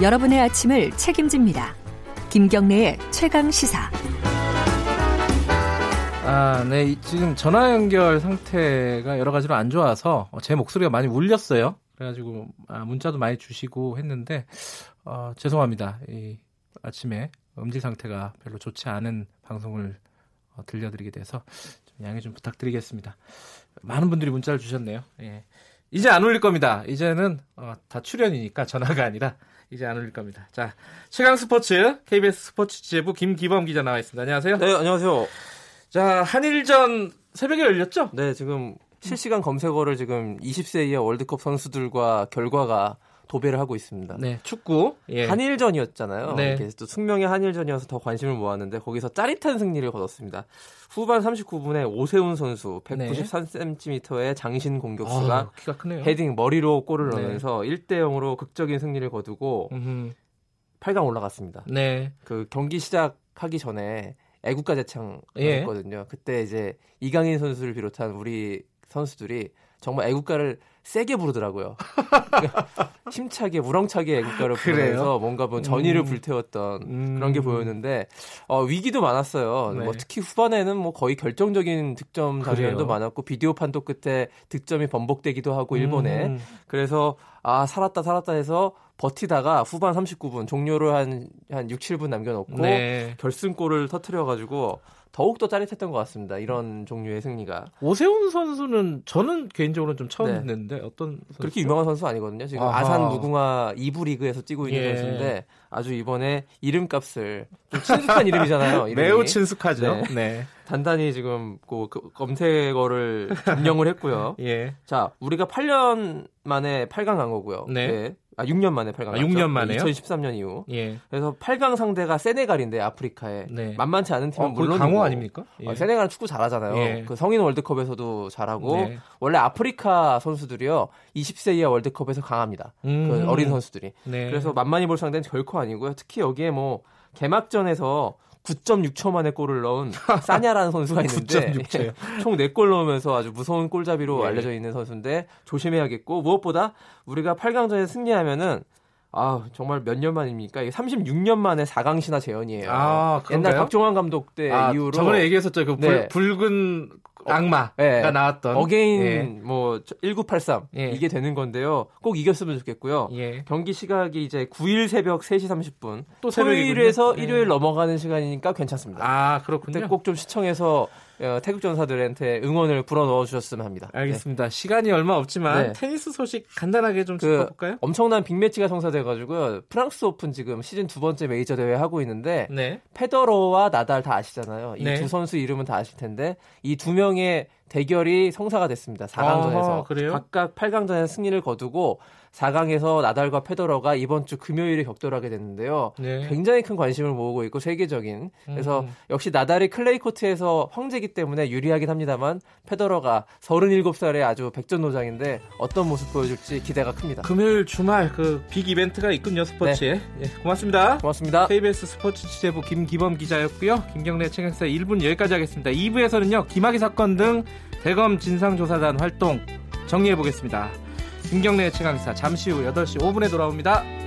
여러분의 아침을 책임집니다. 김경래의 최강 시사. 아, 네. 지금 전화 연결 상태가 여러 가지로 안 좋아서 제 목소리가 많이 울렸어요. 그래가지고 아, 문자도 많이 주시고 했는데 어, 죄송합니다. 이 아침에 음질 상태가 별로 좋지 않은 방송을 어, 들려드리게 돼서 좀 양해 좀 부탁드리겠습니다. 많은 분들이 문자를 주셨네요. 예. 이제 안 울릴 겁니다. 이제는 어, 다 출연이니까 전화가 아니라 이제 안 울릴 겁니다. 자, 최강 스포츠 KBS 스포츠 지부 김기범 기자 나와 있습니다. 안녕하세요. 네, 안녕하세요. 자, 한일전 새벽에 열렸죠? 네, 지금 실시간 검색어를 지금 20세 이하 월드컵 선수들과 결과가 도배를 하고 있습니다. 네, 축구. 예. 한일전이었잖아요. 네. 이게 또 숙명의 한일전이어서 더 관심을 모았는데 거기서 짜릿한 승리를 거뒀습니다. 후반 39분에 오세훈 선수 193cm의 장신 공격수가 아, 키가 크네요. 헤딩 머리로 골을 네. 넣으면서 1대 0으로 극적인 승리를 거두고 음흠. 8강 올라갔습니다. 네. 그 경기 시작하기 전에 애국가 제창을 예. 했거든요. 그때 이제 이강인 선수를 비롯한 우리 선수들이 정말 애국가를 세게 부르더라고요. 그러니까 힘차게 우렁차게 애국가를 그래요? 부르면서 뭔가 뭐 전의를 음. 불태웠던 음. 그런 게 보였는데 어, 위기도 많았어요. 네. 뭐 특히 후반에는 뭐 거의 결정적인 득점 장면도? 많았고 비디오 판독 끝에 득점이 번복되기도 하고 일본에 음. 그래서 아 살았다 살았다 해서 버티다가 후반 39분 종료를 한 한 6, 7분 남겨놓고 네. 결승골을 터트려가지고 더욱더 짜릿했던 것 같습니다. 이런 종류의 승리가 오세훈 선수는 저는 개인적으로 좀 처음 네. 듣는데 어떤 선수? 그렇게 유명한 선수 아니거든요. 지금 아하. 아산 무궁화 2부 리그에서 뛰고 있는 예. 선수인데 아주 이번에 이름값을 좀 친숙한 이름이잖아요. 이름이. 매우 친숙하죠. 네. 네. 단단히 지금 그 검색어를 점령을 했고요. 예. 자, 우리가 8년 만에 8강 간 거고요. 네. 아, 6년 만에 8강 아, 갔죠. 6년 만에요? 2013년 이후. 예. 그래서 8강 상대가 세네갈인데 아프리카에 네. 만만치 않은 팀은 어, 물론 강호 아닙니까? 예. 어, 세네갈은 축구 잘하잖아요. 예. 그 성인 월드컵에서도 잘하고 네. 원래 아프리카 선수들이요 20세 이하 월드컵에서 강합니다. 음. 그 어린 선수들이. 네. 그래서 만만히 볼 상대는 결코 아니고요. 특히 여기에 뭐 개막전에서 9.6초 만에 골을 넣은 사냐라는 선수가 있는데 9.6초 요. 총 4골 넣으면서 아주 무서운 골잡이로 예. 알려져 있는 선수인데 조심해야겠고 무엇보다 우리가 8강전에 승리하면은 아 정말 몇 년 만입니까? 이게 36년 만에 4강 신화 재현이에요. 아? 옛날 박종환 감독 때 아, 이후로 저번에 얘기했었죠. 그 불, 네. 붉은 악마가 네. 나왔던 Again 예. 뭐1983 예. 이게 되는 건데요. 꼭 이겼으면 좋겠고요. 예. 경기 시각이 이제 9일 새벽 3시 30분. 또 토요일에서. 일요일 네. 넘어가는 시간이니까 괜찮습니다. 아, 그렇군요. 꼭 좀 시청해서 어, 태극 전사들한테 응원을 불어 넣어 주셨으면 합니다. 네. 알겠습니다. 시간이 얼마 없지만 네. 테니스 소식 간단하게 좀 그 짚어볼까요? 엄청난 빅매치가 성사돼가지고요. 프랑스 오픈 지금 시즌 두 번째 메이저 대회 하고 있는데 네. 페더러와 나달 다 아시잖아요. 이두 네. 선수 이름은 다 아실 텐데 이 두 명의 대결이 성사가 됐습니다. 4강전에서 아하, 그래요? 각각 8강전에서 승리를 거두고 4강에서 나달과 페더러가 이번 주 금요일에 격돌하게 됐는데요. 네. 굉장히 큰 관심을 모으고 있고 세계적인 그래서 음. 역시 나달이 클레이 코트에서 황제기 때문에 유리하긴 합니다만 페더러가 37살의 아주 백전노장인데 어떤 모습 보여줄지 기대가 큽니다. 금요일 주말 그 빅 이벤트가 있군요 스포츠에. 예, 고맙습니다. 고맙습니다. KBS 스포츠 취재부 김기범 기자였고요. 김경래 최강사 1분 여기까지 하겠습니다. 2부에서는요. 김학의 사건 등 대검 진상조사단 활동 정리해 보겠습니다. 김경래 최강사 잠시 후 8시 5분에 돌아옵니다.